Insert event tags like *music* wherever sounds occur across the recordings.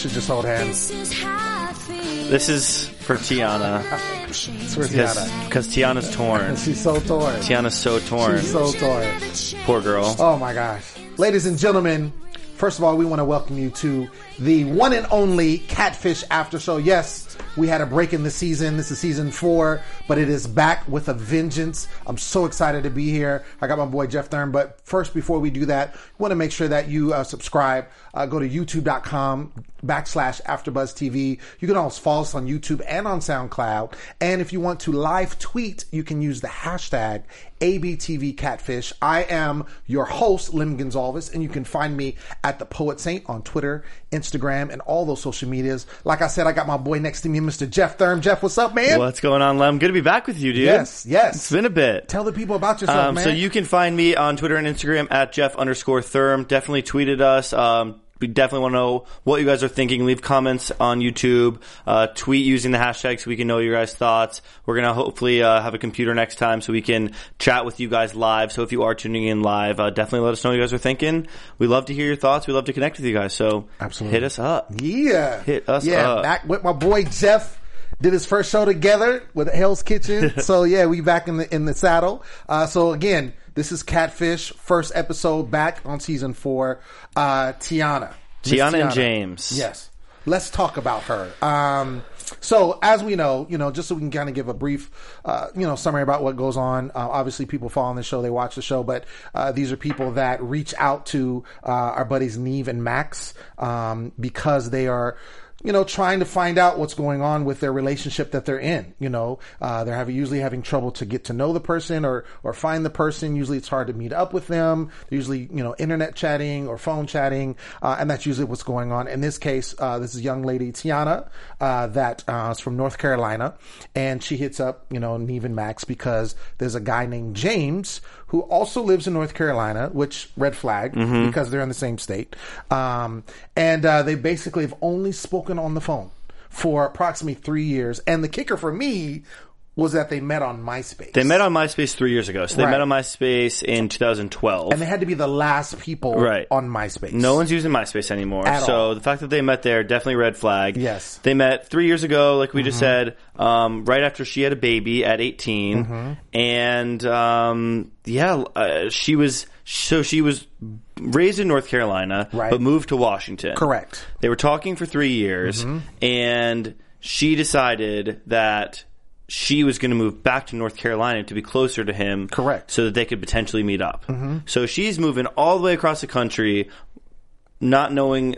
Should just hold hands. This is how I feel. For Tiana Swear because Tiana. because Tiana's torn. *laughs* She's so torn. Tiana's so torn. She's so torn. Poor girl. Oh my gosh. Ladies and gentlemen, first of all, we want to welcome you to the one and only Catfish After Show. Yes, we had a break in the season. This is season four, but it is back with a vengeance. I'm so excited to be here. I got my boy Jeff Thurm, but first, before we do that, want to make sure that you uh, subscribe. Uh, go to youtube.com backslash AfterBuzz TV. You can also follow us on YouTube and on SoundCloud. And if you want to live tweet, you can use the hashtag ABTV Catfish. I am your host, Lim Gonzalez, and you can find me at the Poet Saint on Twitter, Instagram, and all those social medias. Like I said, I got my boy next to me, Mr. Jeff Thurm. Jeff, what's up, man? What's going on, Lem? Good to be back with you, dude. Yes, yes. It's been a bit. Tell the people about yourself, Um, man. so you can find me on Twitter and Instagram at Jeff underscore Thurm. Definitely tweeted us. Um, we definitely want to know what you guys are thinking. Leave comments on YouTube. Uh, tweet using the hashtag so we can know your guys' thoughts. We're gonna hopefully uh, have a computer next time so we can chat with you guys live. So if you are tuning in live, uh, definitely let us know what you guys are thinking. We love to hear your thoughts. We love to connect with you guys. So Absolutely. hit us up. Yeah. Hit us up. yeah, up. back with my boy Jeff. Did his first show together with Hell's Kitchen. *laughs* so yeah, we back in the in the saddle. Uh, so again, this is Catfish, first episode back on season four. Uh, Tiana. Miss Tiana and James. Yes. Let's talk about her. Um, so as we know, you know, just so we can kind of give a brief, uh, you know, summary about what goes on. Uh, obviously, people follow the show, they watch the show, but uh, these are people that reach out to uh, our buddies Nev and Max um, because they are you know, trying to find out what's going on with their relationship that they're in. You know, uh, they're having usually having trouble to get to know the person or or find the person. Usually, it's hard to meet up with them. They're usually, you know, internet chatting or phone chatting, uh, and that's usually what's going on. In this case, uh, this is young lady Tiana uh, that uh, is from North Carolina, and she hits up, you know, Nev and Max because there's a guy named James who also lives in North Carolina, which red flag because they're in the same state. Um, and uh, they basically have only spoken on the phone for approximately three years. And the kicker for me was that they met on MySpace. They met on MySpace three years ago. So they Right. met on MySpace in 2012. and they had to be the last people Right. on MySpace. No one's using MySpace anymore. At so all. the fact that they met there, definitely red flag. Yes. Mm-hmm. They met three years ago, like we just said, um, right after she had a baby at 18. Mm-hmm. And, um, yeah, uh, she was, so she was raised in North Carolina, Right. but moved to Washington. Correct. Mm-hmm. They were talking for three years, and she decided that she was going to move back to North Carolina to be closer to him. Correct. Mm-hmm. So that they could potentially meet up. So she's moving all the way across the country, not knowing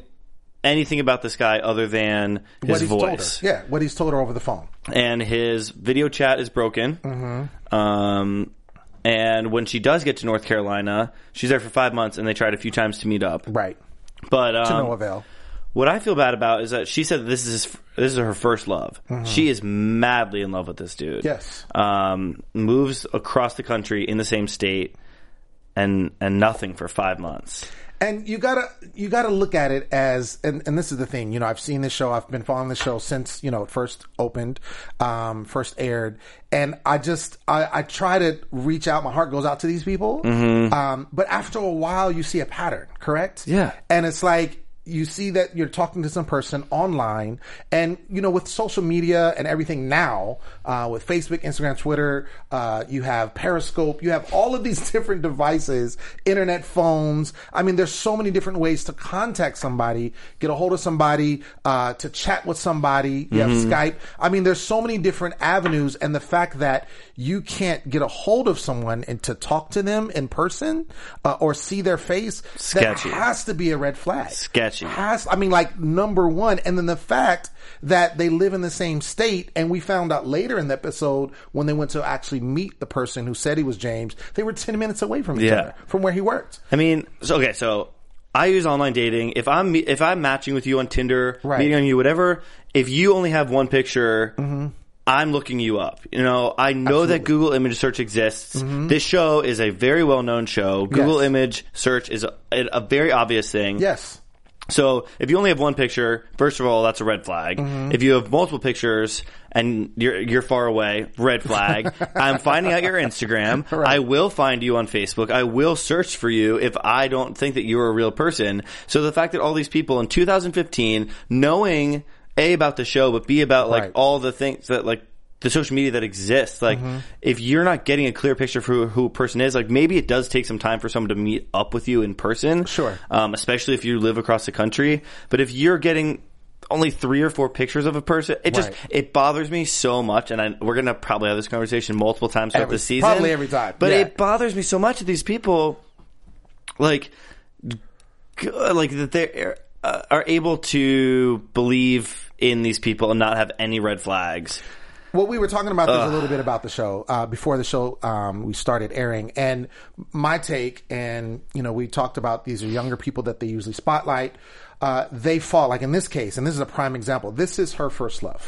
anything about this guy other than his what he's told voice. her. Yeah, what he's told her over the phone. And his video chat is broken. Mm-hmm. Um, and when she does get to North Carolina, she's there for five months, and they tried a few times to meet up. Right. But um, To no avail. What I feel bad about is that she said that this is this is her first love. She is madly in love with this dude. Mm-hmm. Yes. Um, moves across the country in the same state, and and nothing for five months. And you gotta you gotta look at it as and, and this is the thing, you know, I've seen this show, I've been following the show since, you know, it first opened, um, first aired. And I just I, I try to reach out, my heart goes out to these people. Um, but after a while you see a pattern, correct? Yeah. And it's like you see that you're talking to some person online and you know with social media and everything now uh, with facebook instagram twitter uh, you have periscope you have all of these *laughs* different devices internet phones. I mean there's so many different ways to contact somebody get a hold of somebody uh, to chat with somebody. You have skype. I mean there's so many different avenues and the fact that you can't get a hold of someone and to talk to them in person uh, or see their face Sketchy. that has to be a red flag. Sketchy. Has I mean like number one and then the fact that they live in the same state and we found out later in the episode when they went to actually meet the person who said he was James they were 10 minutes away from each Yeah. other from where he worked I mean, so, okay, so I use online dating. If I'm if I'm matching with you on Tinder, Right. meeting on you, whatever. If you only have one picture. Mm-hmm. I'm looking you up. You know, I know that Google image search exists. Mm-hmm. This show is a very well known show. Google Yes. image search is a, a very obvious thing. yes So if you only have one picture, first of all, that's a red flag. Mm-hmm. If you have multiple pictures and you're you're far away, red flag. *laughs* I'm finding out your Instagram. I will find you on Facebook. I will search for you if I don't think that you're a real person. So the fact that all these people in 2015 knowing a about the show, but b about like Right. all the things that like the social media that exists. Like, if you're not getting a clear picture for who, who a person is, like maybe it does take some time for someone to meet up with you in person. Sure. Um, especially if you live across the country. But if you're getting only three or four pictures of a person, it just Right. it bothers me so much. And I, we're gonna probably have this conversation multiple times throughout Every- the season. probably every time, But yeah. it bothers me so much that these people, like, like that they uh, are able to believe in these people and not have any red flags. Well, we were talking about this a little bit about the show uh, before the show um, we started airing, and my take, and you know, we talked about these are younger people that they usually spotlight. Uh, they fall like in this case, and this is a prime example. This is her first love,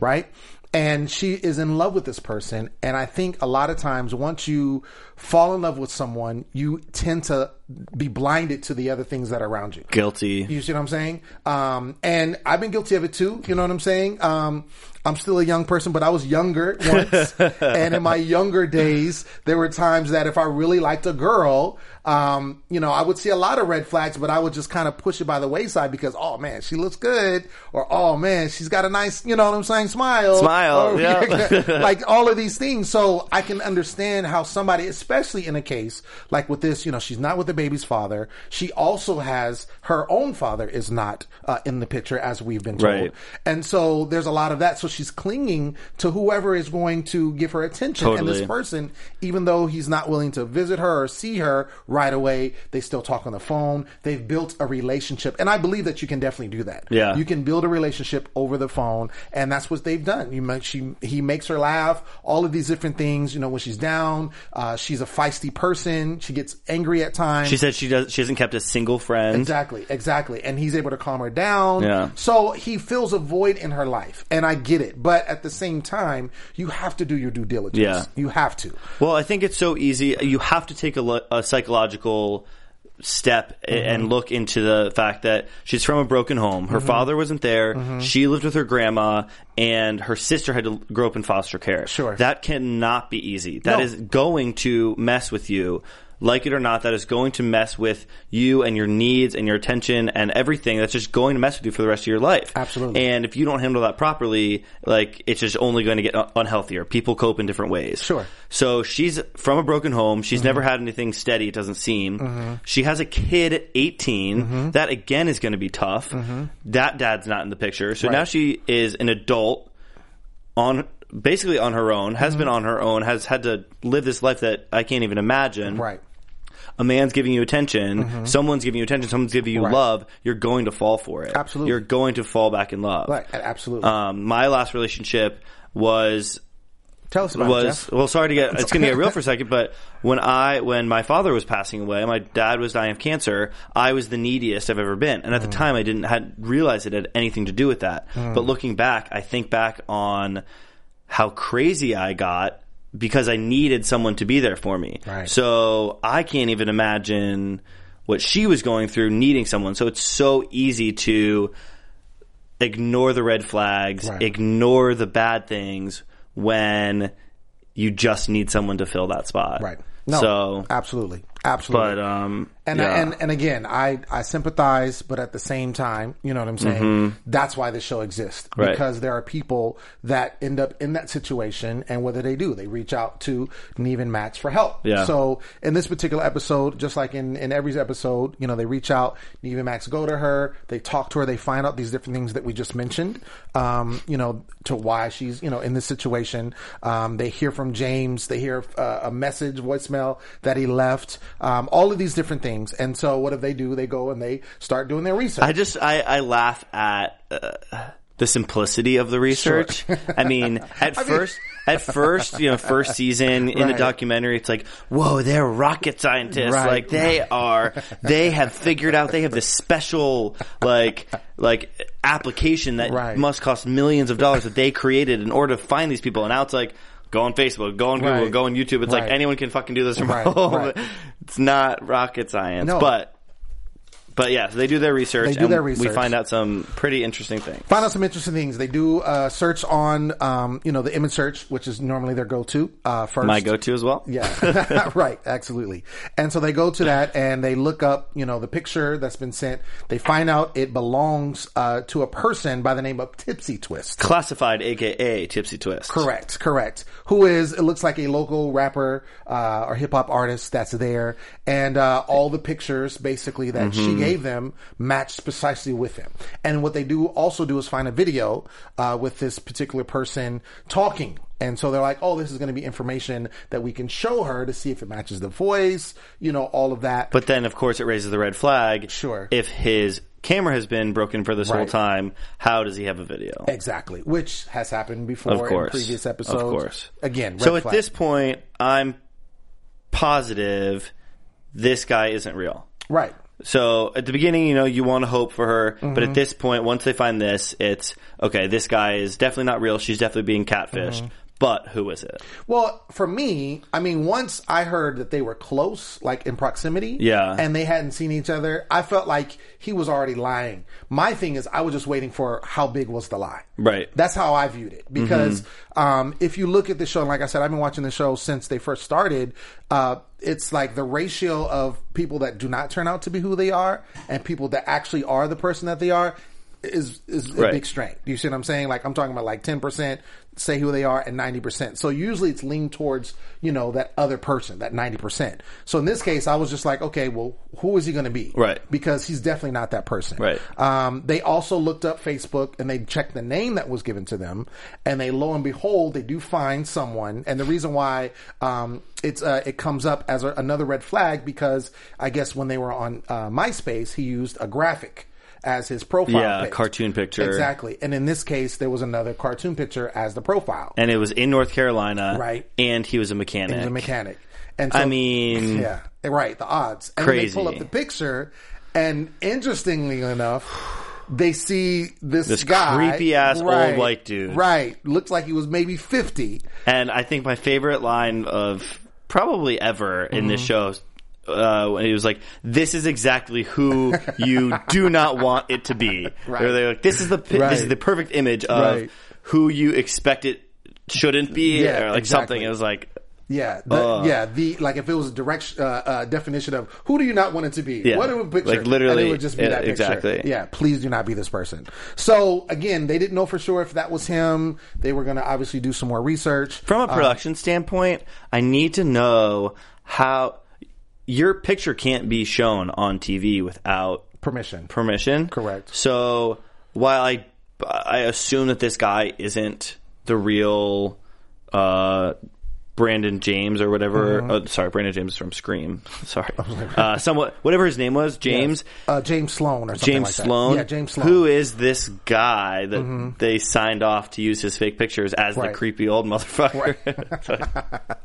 right? And she is in love with this person, and I think a lot of times once you fall in love with someone, you tend to be blinded to the other things that are around you. Guilty. You see what I'm saying? Um, and I've been guilty of it too. You know what I'm saying? Um, I'm still a young person, but I was younger *laughs* once. and in my younger days, there were times that if I really liked a girl, um, you know, I would see a lot of red flags, but I would just kind of push it by the wayside because, oh man, she looks good. Or, oh man, she's got a nice, you know what I'm saying? Smile. Smile, Or- *laughs* yeah. *laughs* like all of these things. So I can understand how somebody, especially in a case like with this, you know, she's not with the baby's father. She also has her own father is not uh, in the picture as we've been told. Right. And so there's a lot of that. So she's clinging to whoever is going to give her attention. And this person, even though he's not willing to visit her or see her right away, they still talk on the phone. They've built a relationship. And I believe that you can definitely do that. Yeah. You can build a relationship over the phone. And that's what they've done. You make, she, he makes her laugh, all of these different things. You know, when she's down, uh, she's a feisty person. She gets angry at times. She said she does. She hasn't kept a single friend. Exactly, exactly. And he's able to calm her down. Yeah. So he fills a void in her life. And I get it. But at the same time, you have to do your due diligence. Yeah. You have to. Well, I think it's so easy. You have to take a, lo- a psychological step Mm-hmm. and look into the fact that she's from a broken home. Mm-hmm. Her father wasn't there. She lived with her grandma, and her sister had to grow up in foster care. Sure. that cannot be easy. That No. is going to mess with you. Like it or not, that is going to mess with you and your needs and your attention and everything. That's just going to mess with you for the rest of your life. Absolutely. And if you don't handle that properly, like it's just only going to get un- unhealthier. People cope in different ways. Sure. So she's from a broken home. She's mm-hmm. never had anything steady. It doesn't seem. Mm-hmm. She has a kid at 18. Mm-hmm. That again is going to be tough. That dad's not in the picture. So now she is an adult on basically on her own. Has been on her own. Has had to live this life that I can't even imagine. Right. A man's giving you attention. Someone's giving you attention. Someone's giving you Right. love. You're going to fall for it. Absolutely. You're going to fall back in love. Right. Absolutely. Um, my last relationship was Tell us about it, was Jeff. well sorry to get it's going to get real for a *laughs* second but when i when my father was passing away my dad was dying of cancer i was the neediest i've ever been and at the Mm. time i didn't had realized it had anything to do with that but looking back i think back on how crazy i got because i needed someone to be there for me Right. so i can't even imagine what she was going through needing someone so it's so easy to ignore the red flags, Right. ignore the bad things when you just need someone to fill that spot. Right. No, So absolutely, Absolutely. But um, And yeah. and and again, I I sympathize, but at the same time, you know what I'm saying. That's why this show exists Mm-hmm. Right. because there are people that end up in that situation, and what do they do? They reach out to Nev and Max for help. Yeah. So in this particular episode, just like in in every episode, you know, they reach out. Nev and Max go to her. They talk to her. They find out these different things that we just mentioned. Um, you know, to why she's you know in this situation. Um, they hear from James. They hear uh, a message, voicemail that he left. Um, all of these different things. And so what do they do? They go and they start doing their research. I just I, I laugh at uh, the simplicity of the research. I mean, *laughs* at mean- first, at first, you know, first season in the documentary, it's like, whoa, they're rocket scientists. Right. Like they *laughs* are, they have figured out they have this special like like application that Right. must cost millions of dollars that they created in order to find these people. And now it's like. Go on Facebook, go on Google, go on YouTube. It's like anyone can fucking do this from Right, home. *laughs* It's not rocket science, No. but but yeah, so they do their research. They do and their We find out some pretty interesting things. find out some interesting things. They do uh, search on, um, you know, the image search, which is normally their go-to uh, first. My go-to as well. Yeah, *laughs* right, absolutely. And so they go to that and they look up, you know, the picture that's been sent. They find out it belongs uh, to a person by the name of Tipsy Twist. Classified, aka Tipsy Twist. Correct, correct. Who is, it looks like a local rapper uh, or hip hop artist that's there. And uh, all the pictures basically that she gave them matched precisely with him. And what they do also do is find a video uh, with this particular person talking. And so they're like, oh, this is going to be information that we can show her to see if it matches the voice, you know, all of that. But then, of course, it raises the red flag. Sure. If his camera has been broken for this whole time, how does he have a video? exactly, which has happened before Of course. in previous episodes. Of course. Again, so red at this point, I'm positive this guy isn't real. right. So at the beginning, you know, you want to hope for her, but Mm-hmm. at this point, once they find this, it's okay. This guy is definitely not real. She's definitely being catfished. Mm-hmm. But who is it? Well, for me, I mean, once I heard that they were close, like in proximity, Yeah. and they hadn't seen each other, I felt like he was already lying. My thing is, I was just waiting for how big was the lie. Right. That's how I viewed it. Because Mm-hmm. um, if you look at the show, and like I said, I've been watching the show since they first started. Uh, it's like the ratio of people that do not turn out to be who they are and people that actually are the person that they are is is a Right. big strength. You see what I'm saying? Like I'm talking about like 10% say who they are and 90%. So usually it's leaned towards, you know, that other person, that 90%. So in this case, I was just like, okay, well, who is he going to be? Right. Because he's definitely not that person. Right. Um, they also looked up Facebook and they checked the name that was given to them, and they lo and behold, they do find someone. And the reason why um, it's uh, it comes up as a, another red flag because I guess when they were on uh, MySpace, he used a graphic as his profile. Yeah, a cartoon picture. Exactly. And in this case, there was another cartoon picture as the profile. And it was in North Carolina. Right. And he was a mechanic. He was a mechanic. And so, I mean- *laughs* yeah, right. The odds. And then they pull up the picture, and interestingly enough, they see this, This guy, creepy-ass old right, white dude. Right. Looks like he was maybe fifty. And I think my favorite line of probably ever in Mm-hmm. this show, uh, when he was like, "This is exactly who *laughs* you do not want it to be." Right. Or they're like, "This is the Right. this is the perfect image of Right. who you expect it shouldn't be," Yeah, or like exactly. something. It was like, Yeah, the, yeah. The like if it was a direct uh, uh, definition of who do you not want it to be? Yeah. What it would picture? Like, literally, and it would just be yeah, that picture. exactly. Yeah, please do not be this person. So again, they didn't know for sure if that was him. They were going to obviously do some more research from a production standpoint, I need to know how your picture can't be shown on TV without permission. permission. Correct. So while I I assume that this guy isn't the real uh, Brandon James or whatever. Mm-hmm. uh, sorry, Brandon James is from Scream. *laughs* Sorry, uh, somewhat whatever his name was, James. uh, James Sloan or something James like that. Sloan. Yeah, James Sloan. Mm-hmm. Who is this guy that they signed off to use his fake pictures as Right. the creepy old motherfucker?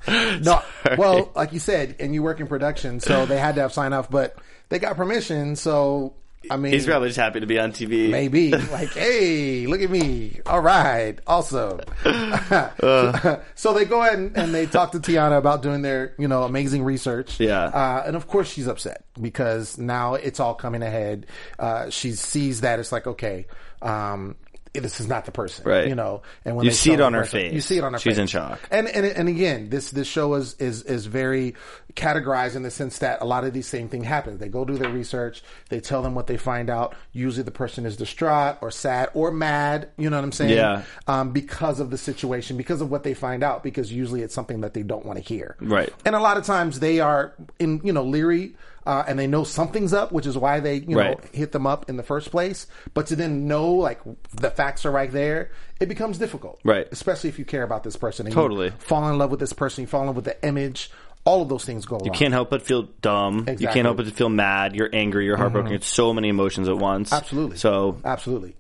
*laughs* *laughs* No, well, like you said, and you work in production, so they had to have sign off, but they got permission. So I mean, He's probably just happy to be on TV. maybe *laughs* like, hey, look at me, all right, awesome. *laughs* *laughs* so they go ahead and, and they talk to Tiana about doing their, you know, amazing research. Yeah. uh, and of course she's upset because now it's all coming ahead. Uh, she sees that it's like, okay, um, this is not the person, Right. You know, and when You they see it on her person- face. You see it on her face. She's face. in shock. And and and again, this this show is is is very categorized in the sense that a lot of these same thing happens. They go do their research, they tell them what they find out. Usually, the person is distraught or sad or mad. You know what I'm saying? Yeah. Um, because of the situation, because of what they find out. Because usually, it's something that they don't want to hear. Right. And a lot of times, they are in you know leery. Uh, and they know something's up, which is why they, you know, hit them up in the first place. But to then know, like, the facts are right there, it becomes difficult. Right. Especially if you care about this person. And Totally. You fall in love with this person, you fall in love with the image. All of those things go along. You can't help but feel dumb. You can't help but feel mad. You're angry. You're heartbroken. It's so many emotions at once. Absolutely. So Absolutely.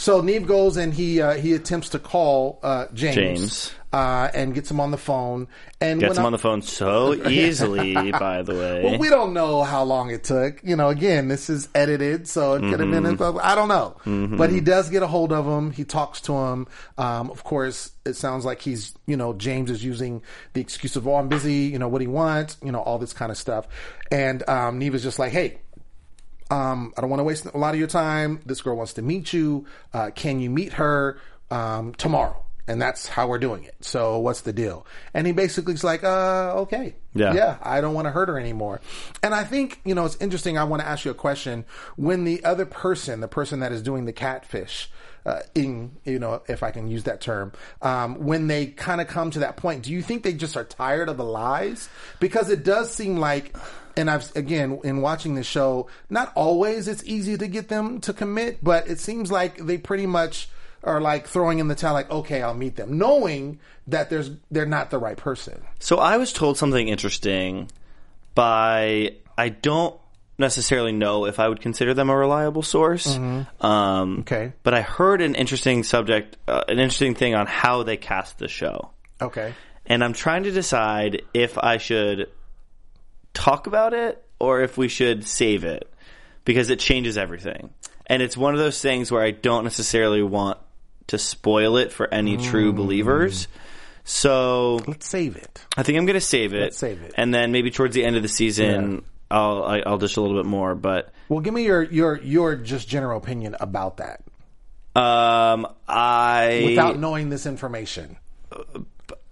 So Nev goes and he uh, he attempts to call uh, James, James. Uh, and gets him on the phone and gets him I- on the phone so *laughs* easily. by the way, Well, we don't know how long it took. You know, again, this is edited, so it could have Mm-hmm. been. I don't know, but he does get a hold of him. He talks to him. Um, of course, it sounds like he's, you know, James is using the excuse of, "Oh, I'm busy." You know what he wants. You know all this kind of stuff, and um, Nev is just like, "Hey." Um, I don't want to waste a lot of your time. This girl wants to meet you. Uh, can you meet her um, tomorrow? And that's how we're doing it. So what's the deal? And he basically is like, uh, okay. Yeah. Yeah. I don't want to hurt her anymore. And I think, you know, it's interesting. I want to ask you a question. When the other person, the person that is doing the catfish, uh, in, you know, if I can use that term, um, when they kind of come to that point, do you think they just are tired of the lies? Because it does seem like, and I've, again, in watching the show, not always it's easy to get them to commit, but it seems like they pretty much, are like throwing in the towel, like, okay, I'll meet them, knowing that there's they're not the right person. So I was told something interesting by I don't necessarily know if I would consider them a reliable source. Um, Mm-hmm. Okay. but I heard an interesting subject, uh, an interesting thing on how they cast the show, Okay. and I'm trying to decide if I should talk about it or if we should save it because it changes everything. And it's one of those things where I don't necessarily want to spoil it for any Mm. true believers. So Let's save it. I think I'm going to save it. Let's save it. and then maybe towards the end of the season, I'll I, I'll dish a little bit more. But Well, give me your your your just general opinion about that um, I without knowing this information.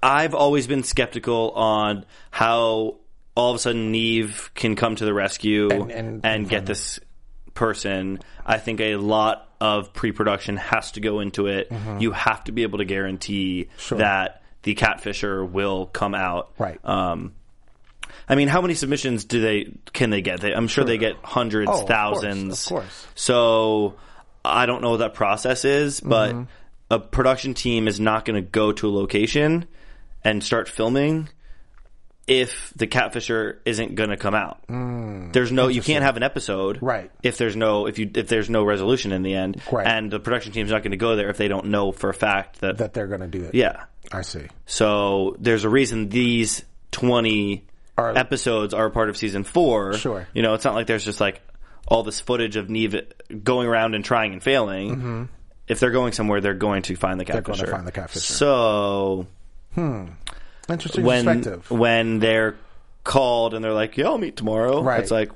I've always been skeptical on how all of a sudden Nev can come to the rescue And- and, and- get this person. I think a lot of pre-production has to go into it. Mm-hmm. You have to be able to guarantee that the catfisher will come out. Right. Um, I mean, how many submissions do they can they get? They, I'm sure, they get hundreds, Oh, of course, thousands. of course. So I don't know what that process is, but Mm-hmm. a production team is not going to go to a location and start filming if the catfisher isn't going to come out. there's no you can't have an episode Mm. Right. if there's no if you if there's no resolution in the end Right. and the production team's not going to go there if they don't know for a fact that, That they're going to do it. yeah. I see. So there's a reason these 20 Are- episodes are part of season 4. Sure. You know, it's not like there's just like all this footage of Nev going around and trying and failing. If they're going somewhere, they're going to find the catfisher. Mm-hmm. going to find the catfisher. So Interesting when perspective. when they're called and they're like, "Yeah, I'll meet tomorrow," Right. it's like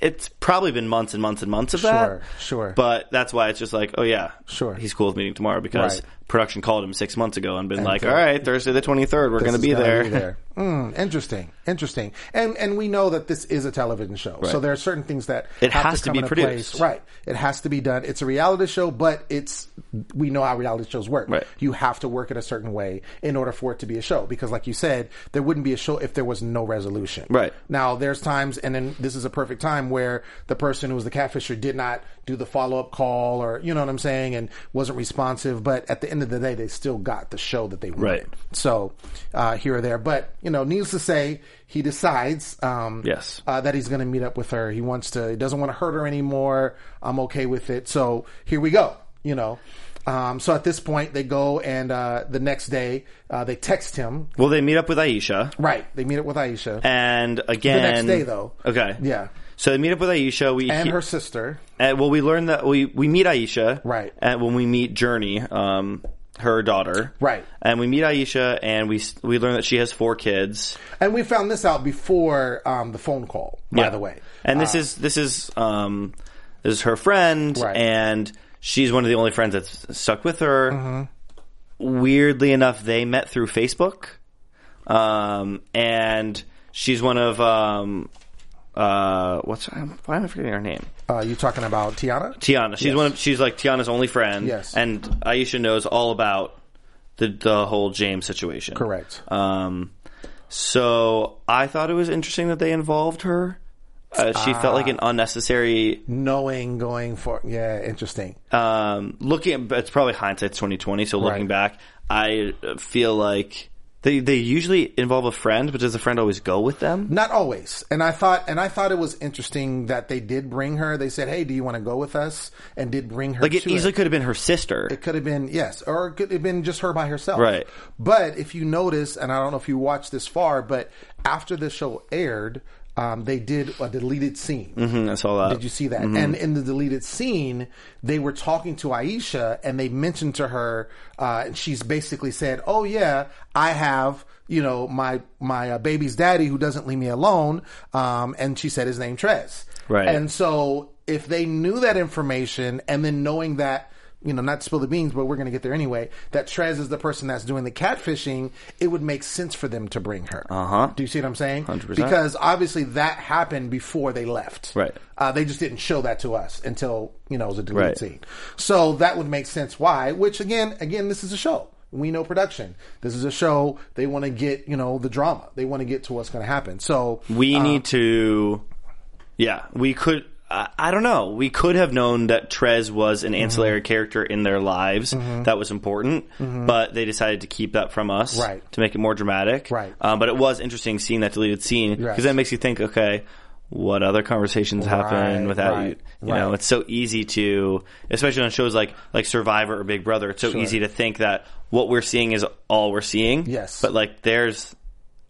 it's probably been months and months and months of Sure, that. sure. Sure. But that's why it's just like, oh yeah, Sure. he's cool with meeting tomorrow because Right. Production called him six months ago and been like, so- all right, Thursday the twenty third, we're going to be there. *laughs* Mm, interesting, interesting, and and we know that this is a television show, so there are certain things that It has to come be produced. place. right? It has to be done. It's a reality show, but it's we know how reality shows work. Right. You have to work it a certain way in order for it to be a show, because like you said, there wouldn't be a show if there was no resolution. Right. Now, there's times, and then this is a perfect time where the person who was the catfisher did not do the follow up call, or you know what I'm saying, and wasn't responsive. But at the end of the day, they still got the show that they wanted. Right. So uh, here or there, but you know, needless to say, he decides um, Yes. uh, that he's going to meet up with her. He wants to. He doesn't want to hurt her anymore. I'm okay with it. So here we go. You know. Um, so at this point, they go and uh, the next day uh, they text him. Well, they meet up with Aisha, Right. They meet up with Aisha and again, the next day, though. Okay, Yeah. So they meet up with Aisha. We and he- her sister. uh, well, we learn that we we meet Aisha, Right. And when we meet Journey, um, her daughter, Right. And we meet Aisha, and we s- we learn that she has four kids. And we found this out before um, the phone call. By Yeah. the way, And this is this is um this is her friend Right. and she's one of the only friends that's stuck with her. Mm-hmm. Weirdly enough, they met through Facebook, um, and she's one of um, uh, what's why am I forgetting her name? Uh, you talking about Tiana? Tiana. She's Yes. one of she's like Tiana's only friend. Yes. And Aisha knows all about the the whole James situation. Correct. Um so I thought it was interesting that they involved her. Uh, she felt like an unnecessary Knowing, going for yeah, interesting. um looking at, it's probably hindsight's 2020 so looking Right. back I feel like they they usually involve a friend but does the friend always go with them? Not always. And I thought, and I thought it was interesting that they did bring her. They said, "Hey, do you want to go with us?" And did bring her. Like it easily could have been her sister. It could have been yes, or it could have been just her by herself. Right. But if you notice, and I don't know if you watched this far, but after the show aired, um, they did a deleted scene. Mhm, I saw that. Did you see that? Mm-hmm. And in the deleted scene, they were talking to Aisha, and they mentioned to her, uh, and she's basically said, "Oh yeah, I have." You know my my uh, baby's daddy who doesn't leave me alone, um, and she said his name Trez. Right. And so if they knew that information, and then knowing that you know, not to spill the beans, but we're going to get there anyway. That Trez is the person that's doing the catfishing. It would make sense for them to bring her. Uh Uh-huh. Do you see what I'm saying? 100%. Because obviously that happened before they left. Right. Uh, they just didn't show that to us until you know it was a deleted Right. scene. So that would make sense. Why? Which again, again, this is a show. We know production. This is a show. They want to get you know the drama. They want to get to what's going to happen. So We need to, yeah, we could. I, I don't know. We could have known that Trez was an ancillary Mm-hmm. character in their lives that was important, but they decided to keep that from us, Right. To make it more dramatic, Right. Um, but it was interesting seeing that deleted scene because Yes. that makes you think, okay. What other conversations happen Right, without right, you? You know, right. it's so easy to, especially on shows like like Survivor or Big Brother. It's so easy to think that what we're seeing is all we're seeing. Yes. but like there's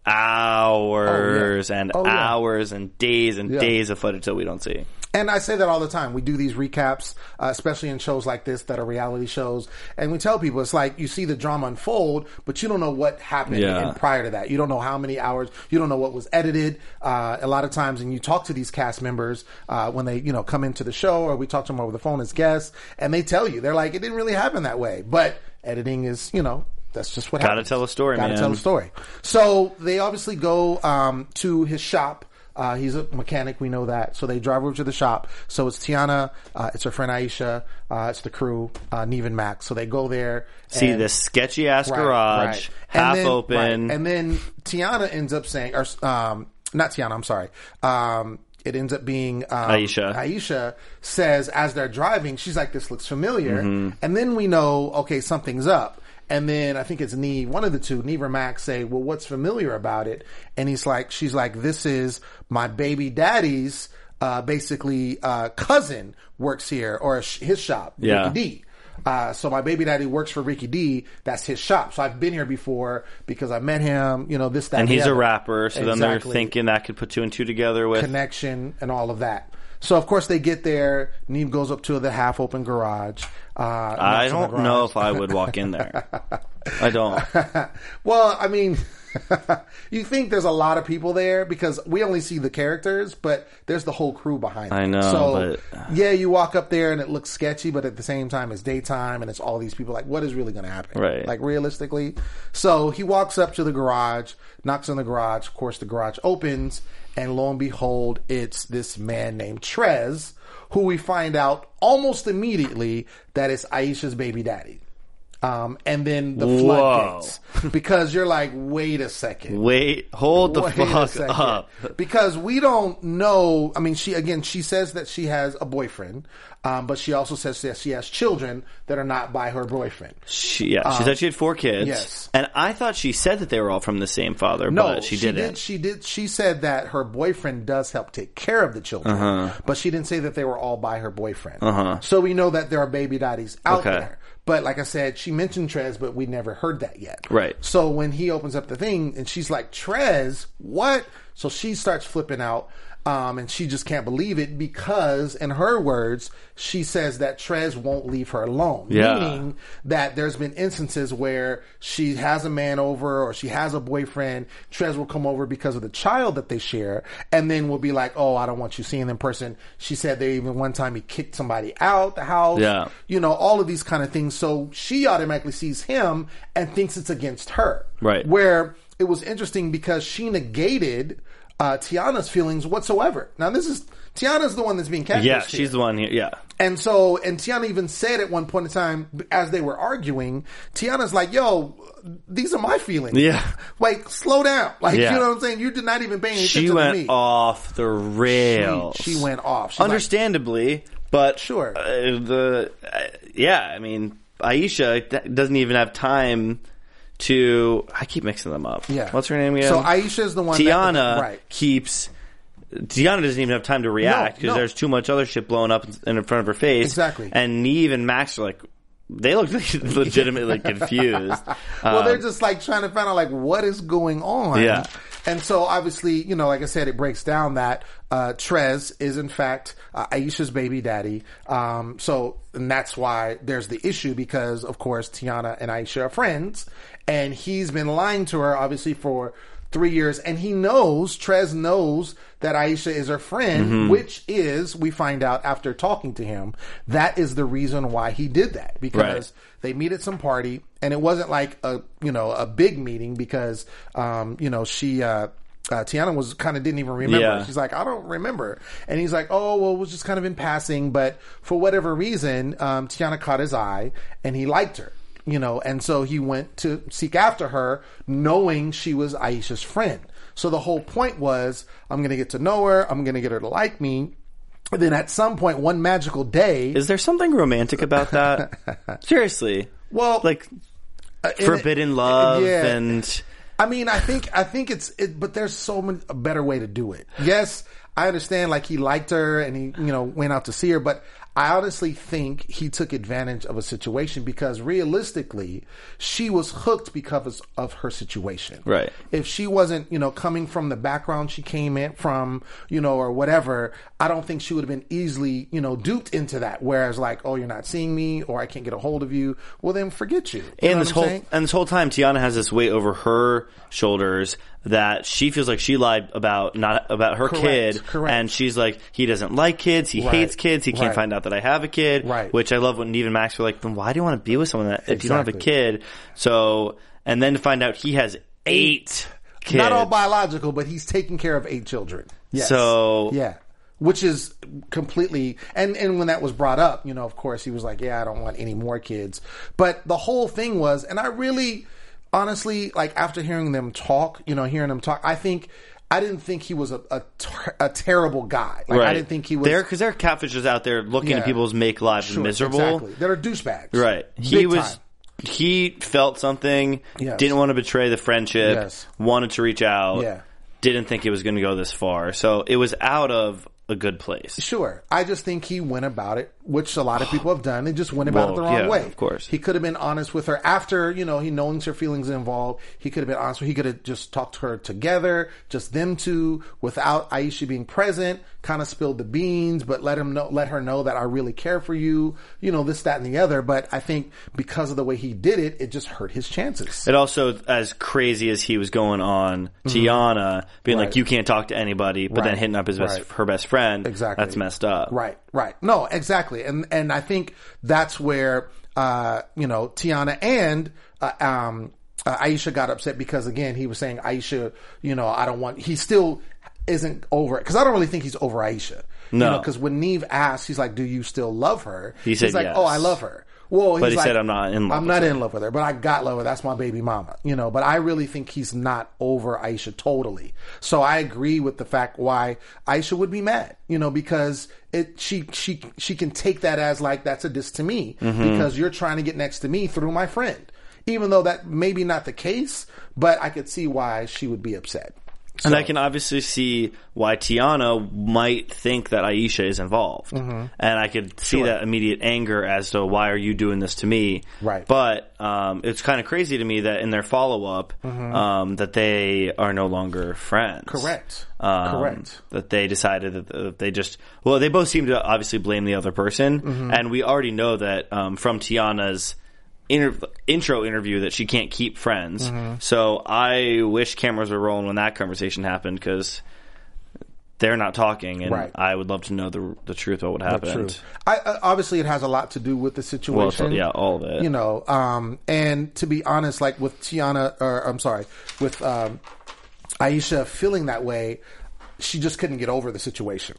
hours and Oh, yeah. hours and days and Yeah. days of footage that we don't see. And I say that all the time. We do these recaps, uh, especially in shows like this that are reality shows. And we tell people it's like you see the drama unfold, but you don't know what happened Yeah. prior to that. You don't know how many hours. You don't know what was edited. Uh, a lot of times, and you talk to these cast members uh, when they, you know, come into the show, or we talk to them over the phone as guests, and they tell you they're like, it didn't really happen that way. But editing is, you know, that's just what Gotta happens. tell a story, Gotta man. tell a story. So they obviously go um, to his shop. Uh, he's a mechanic, we know that. So they drive over to the shop. So it's Tiana, uh, it's her friend Aisha, uh, it's the crew, uh, Nev and Max. So they go there. See and- this sketchy ass Right, garage, right. And half then- open. right. And then Tiana ends up saying, or um, not Tiana, I'm sorry. Um, it ends up being um, Aisha. Aisha says as they're driving, she's like, "This looks familiar," Mm-hmm. and then we know, okay, something's up. And then I think it's Nev, one of the two, Nev or Max, say, "Well, what's familiar about it?" And he's like, "She's like, this is my baby daddy's." Uh, basically, uh, cousin works here or his shop, Yeah. Ricky D. Uh, so my baby daddy works for Ricky D. That's his shop. So I've been here before because I met him. You know this, that, and he's a other. rapper, so then they're thinking that could put two and two together with. connection and all of that. So of course they get there. Nev goes up to the half open garage. Uh, I knocks on the don't know if I would walk in there. I don't. *laughs* well, I mean, *laughs* you think there's a lot of people there because we only see the characters, but there's the whole crew behind. I know, So but- yeah, you walk up there and it looks sketchy, but at the same time, it's daytime and it's all these people. Like, what is really going to happen? Right. Like realistically. So he walks up to the garage, knocks on the garage. Of course, the garage opens, and lo and behold, it's this man named Trez, who we find out almost immediately that it's Aisha's baby daddy. Um, and then the Whoa. floodgates because you're like, wait a second. Wait, hold the Wait fuck up. Because we don't know. I mean, she again, she says that she has a boyfriend, um, but she also says that she has children that are not by her boyfriend. She, yeah, she said she had four kids. Um, yes. and I thought she said that they were all from the same father, No, but she, didn't. Did, she did. She said that her boyfriend does help take care of the children, Uh-huh. but she didn't say that they were all by her boyfriend. So we know that there are baby daddies out Okay. there. But like I said, she mentioned Trez, but we never heard that yet. Right. So when he opens up the thing and she's like, Trez, what? So she starts flipping out. Um, and she just can't believe it because, in her words, she says that Trez won't leave her alone. Yeah. Meaning that there's been instances where she has a man over or she has a boyfriend. Trez will come over because of the child that they share, and then will be like, "Oh, I don't want you seeing them in person." She said they even one time he kicked somebody out the house. Yeah. you know all of these kind of things. So she automatically sees him and thinks it's against her. Right. Where it was interesting because she negated uh, Tiana's feelings whatsoever. Now this is Tiana's the one that's being catfished. Yeah, here. she's the one here. Yeah. And so, and Tiana even said at one point in time, as they were arguing, Tiana's like, yo, these are my feelings. Yeah. Like, slow down. Like, Yeah. you know what I'm saying? You did not even pay any She attention to went me. off the rails. She, she went off. She's like, Understandably, but Sure. uh, the uh, yeah, I mean, Aisha doesn't even have time to. I keep mixing them up. yeah. what's her name again? So Aisha's the one Tiana that, right. keeps. Tiana doesn't even have time to react because no. there's too much other shit blowing up in in front of her face. Exactly. And Nev and Max are like, they look *laughs* legitimately *laughs* confused. Well, Um, they're just like trying to find out like what is going on. Yeah. And so obviously, you know, like I said, it breaks down that uh, Trez is in fact uh, Aisha's baby daddy. Um, so and that's why there's the issue because of course Tiana and Aisha are friends, and he's been lying to her obviously for three years, and he knows Trez knows that Aisha is her friend, Mm-hmm. which is we find out after talking to him that is the reason why he did that because Right. they meet at some party and it wasn't like a you know a big meeting because um you know she uh uh, Tiana was kind of didn't even remember. Yeah. She's like, I don't remember. And he's like, oh, well, it was just kind of in passing. But for whatever reason, um, Tiana caught his eye and he liked her, you know, and so he went to seek after her knowing she was Aisha's friend. So the whole point was, I'm going to get to know her. I'm going to get her to like me. And then at some point, one magical day, is there something romantic about that? *laughs* Seriously, well, like uh, forbidden love yeah. and I mean, I think I think it's it, but there's so many a better way to do it. Yes, I understand. Like he liked her and he you know went out to see her, but I honestly think he took advantage of a situation because realistically, she was hooked because of her situation. Right. If she wasn't, you know, coming from the background she came in from, you know, or whatever, I don't think she would have been easily, you know, duped into that. Whereas, like, oh, you're not seeing me, or I can't get a hold of you. Well, then forget you. You and this whole saying? and this whole time Tiana has this weight over her shoulders that she feels like she lied about not about her Correct, kid correct. and she's like he doesn't like kids he Right, hates kids he can't right. find out that I have a kid Right. which I love when Nev and Max were like then why do you want to be with someone that if you don't have a kid so and then to find out he has eight kids Not all biological, but he's taking care of eight children. Yes. So- yeah, which is completely and and when that was brought up, you know, of course he was like, "Yeah, I don't want any more kids." But the whole thing was, and I really, honestly, like after hearing them talk, you know, hearing them talk, I think. I didn't think he was a a, ter- a terrible guy. Like right I didn't think he was there because there are catfishers out there looking Yeah. at people's make lives Sure, miserable Exactly. That are douchebags. Right. He Big was. time. He felt something. Yes. Didn't want to betray the friendship. Yes. Wanted to reach out. Yeah. Didn't think it was going to go this far. So it was out of a good place. Sure. I just think he went about it, which a lot of people have done. They just went about it the wrong yeah, way. of course. He could have been honest with her after, you know, he knowing her feelings involved. He could have been honest. He could have just talked to her together, just them two, without Aisha being present, kind of spilled the beans, but let him know, let her know that I really care for you, you know, this, that, and the other. But I think because of the way he did it, it just hurt his chances. It also, as crazy as he was going on, Tiana being Mm-hmm. Right. like, "You can't talk to anybody," but then hitting up his best, Right. her best friend. Exactly. That's messed up. Right, right. No, exactly. And and I think that's where uh, you know Tiana and uh, um, uh, Aisha got upset because again he was saying Aisha, you know, I don't want. He still isn't over because I don't really think he's over Aisha. No. because when Nev asked, he's like, "Do you still love her?" He said he's like, yes. "Oh, I love her." Well, But he's he like, said, "I'm not in love I'm with not her." in love with her, but I got love with her. That's my baby mama, you know. But I really think he's not over Aisha totally. So I agree with the fact why Aisha would be mad, you know, because it she she she can take that as like that's a diss to me Mm-hmm. because you're trying to get next to me through my friend. Even though that may be not the case, but I could see why she would be upset. And I can obviously see why Tiana might think that Aisha is involved. And I could see Mm-hmm. Sure. that immediate anger as to why are you doing this to me? Right. But um, it's kind of crazy to me that in their follow up, um, that they are no longer friends. Mm-hmm. Correct. Um, Correct. That they decided that they just well, they both seem to obviously blame the other person, Mm-hmm. and we already know that um, from Tiana's inter- intro interview that she can't keep friends. Mm-hmm. So I wish cameras were rolling when that conversation happened because they're not talking, and Right. I would love to know the the truth of what happened. I, I, obviously, it has a lot to do with the situation. so, yeah, all of it. you know um and to be honest like with tiana or i'm sorry with um aisha feeling that way she just couldn't get over the situation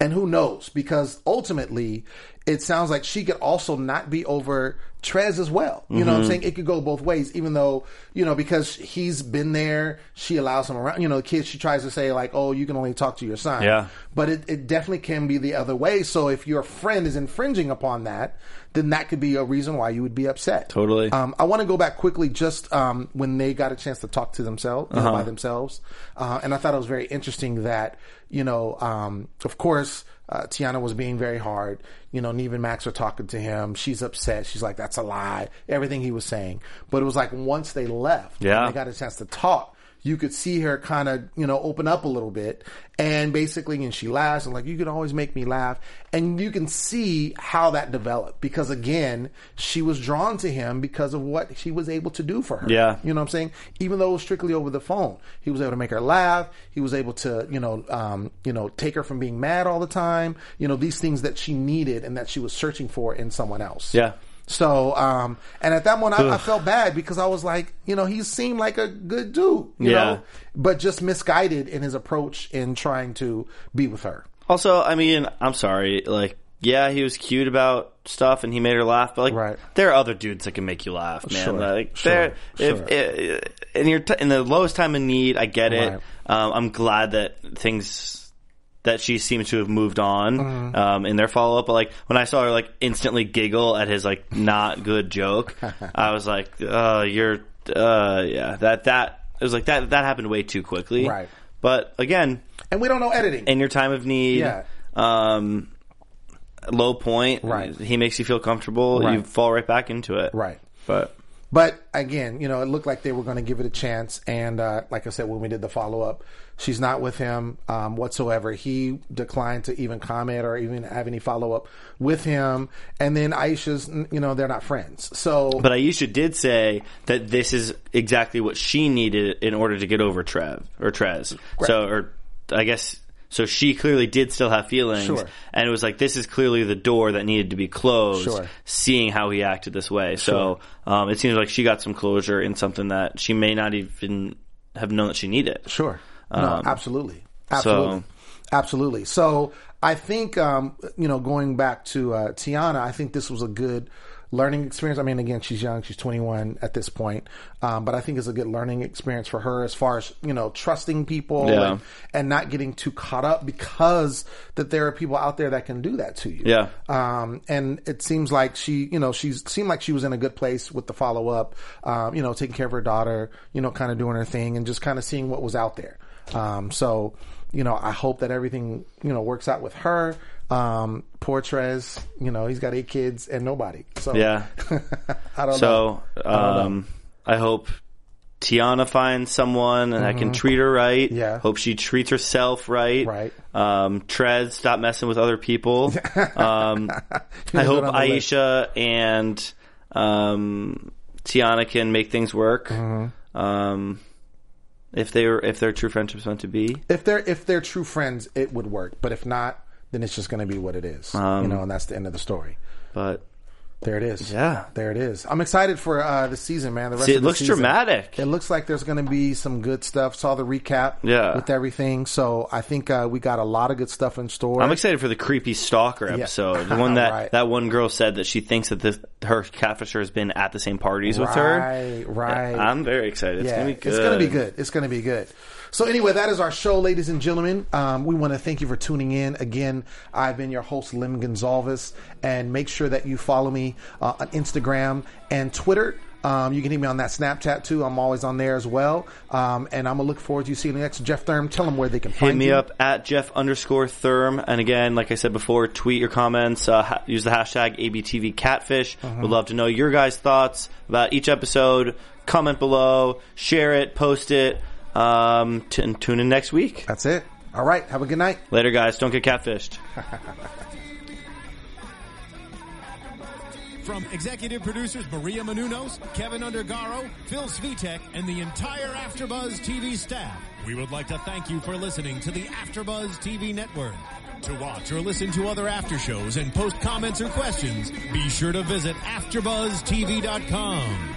and who knows because ultimately it sounds like she could also not be over Trez as well. You know what I'm saying? It could go both ways, even though, you know, because he's been there, she allows him around. You know, the kids, she tries to say, like, oh, you can only talk to your son. Yeah. But it, it definitely can be the other way. So if your friend is infringing upon that, then that could be a reason why you would be upset. Totally. Um, I want to go back quickly just um, when they got a chance to talk to themselves, Uh-huh. by themselves. Uh, and I thought it was very interesting that, you know, um, of course, uh, Tiana was being very hard. You know, Nev and Max are talking to him. She's upset. She's like, that's a lie. Everything he was saying. But it was like once they left, Yeah. they got a chance to talk, you could see her kind of, you know, open up a little bit. And basically, and she laughs and like, you can always make me laugh. And you can see how that developed because again, she was drawn to him because of what he was able to do for her. Yeah. You know what I'm saying? Even though it was strictly over the phone, he was able to make her laugh. He was able to, you know, um, you know, take her from being mad all the time. You know, these things that she needed and that she was searching for in someone else. Yeah. So, um, and at that moment, I, I felt bad because I was like, you know, he seemed like a good dude, you Yeah. know, but just misguided in his approach in trying to be with her. Also, I mean, I'm sorry. Like, yeah, he was cute about stuff and he made her laugh, but like, Right. there are other dudes that can make you laugh, man. Sure, Like, sure, there, if, sure. i in your t- in the lowest time of need, I get it. Right. Um, I'm glad that things that she seems to have moved on Mm-hmm. um, in their follow up. But like when I saw her like instantly giggle at his like not good joke, *laughs* I was like, "Uh, you're, uh, yeah, that that." It was like that. That happened way too quickly. Right. But again, And we don't know editing. in your time of need, Yeah. um, low point, Right. He makes you feel comfortable. Right. You fall right back into it, Right. But But again, you know, it looked like they were going to give it a chance. And uh, like I said, when we did the follow up, she's not with him um, whatsoever. He declined to even comment or even have any follow up with him. And then Aisha's, you know, they're not friends. So, but Aisha did say that this is exactly what she needed in order to get over Trev or Trez. So, or I guess. So she clearly did still have feelings, Sure. and it was like this is clearly the door that needed to be closed. Sure. Seeing how he acted this way, so um, it seems like she got some closure in something that she may not even have known that she needed. Sure. No, Um, absolutely. Absolutely. absolutely. So I think, um, you know, going back to uh, Tiana, I think this was a good learning experience. I mean, again, she's young. She's 21 at this point. Um, but I think it's a good learning experience for her as far as, you know, trusting people Yeah. and, and not getting too caught up because that there are people out there that can do that to you. Yeah. Um, and it seems like she, you know, she's seemed like she was in a good place with the follow up, um, you know, taking care of her daughter, you know, kind of doing her thing and just kind of seeing what was out there. Um, so, you know, I hope that everything, you know, works out with her. Um, poor Trez, you know, he's got eight kids and nobody. So, Yeah. *laughs* I don't know. So, um, I hope Tiana finds someone and I can treat her right. Mm-hmm. Yeah. Hope she treats herself right. Right. Um, Trez, stop messing with other people. *laughs* Um, *laughs* I hope. Aisha and um, Tiana can make things work. Mm-hmm. Um, if they were, if their true friendship's meant to be. if they're if they're true friends, it would work. But if not, then it's just going to be what it is, Um, you know, and that's the end of the story. But There it is. Yeah. there it is. I'm excited for uh, the season, man. The rest see, it looks season. dramatic. It looks like there's going to be some good stuff. Saw the recap, Yeah. with everything. So I think uh, we got a lot of good stuff in store. I'm excited for the creepy stalker episode. *laughs* The one that Right. that one girl said that she thinks that this, her catfisher has been at the same parties with her. Right, right. I'm very excited. Yeah. It's gonna be good. it's going to be good. It's going to be good. So anyway, that is our show, ladies and gentlemen. Um, we want to thank you for tuning in. Again, I've been your host, Lim Gonzalez, and make sure that you follow me uh, on Instagram and Twitter. Um, you can hit me on that Snapchat too. I'm always on there as well. Um, and I'm gonna look forward to you seeing the next Jeff Thurm. Tell them where they can Hit find me you. up at Jeff underscore Therm. And again, like I said before, tweet your comments, uh, ha- use the hashtag ABTV Catfish. Uh-huh. We'd love to know your guys' thoughts about each episode. Comment below, share it, post it, um, t- and tune in next week. That's it. All right. Have a good night. Later, guys. Don't get catfished. *laughs* From executive producers Maria Menounos, Keven Undergaro, Phil Svitek, and the entire AfterBuzz TV staff, we would like to thank you for listening to the AfterBuzz TV network. To watch or listen to other after shows and post comments or questions, be sure to visit AfterBuzzTV.com.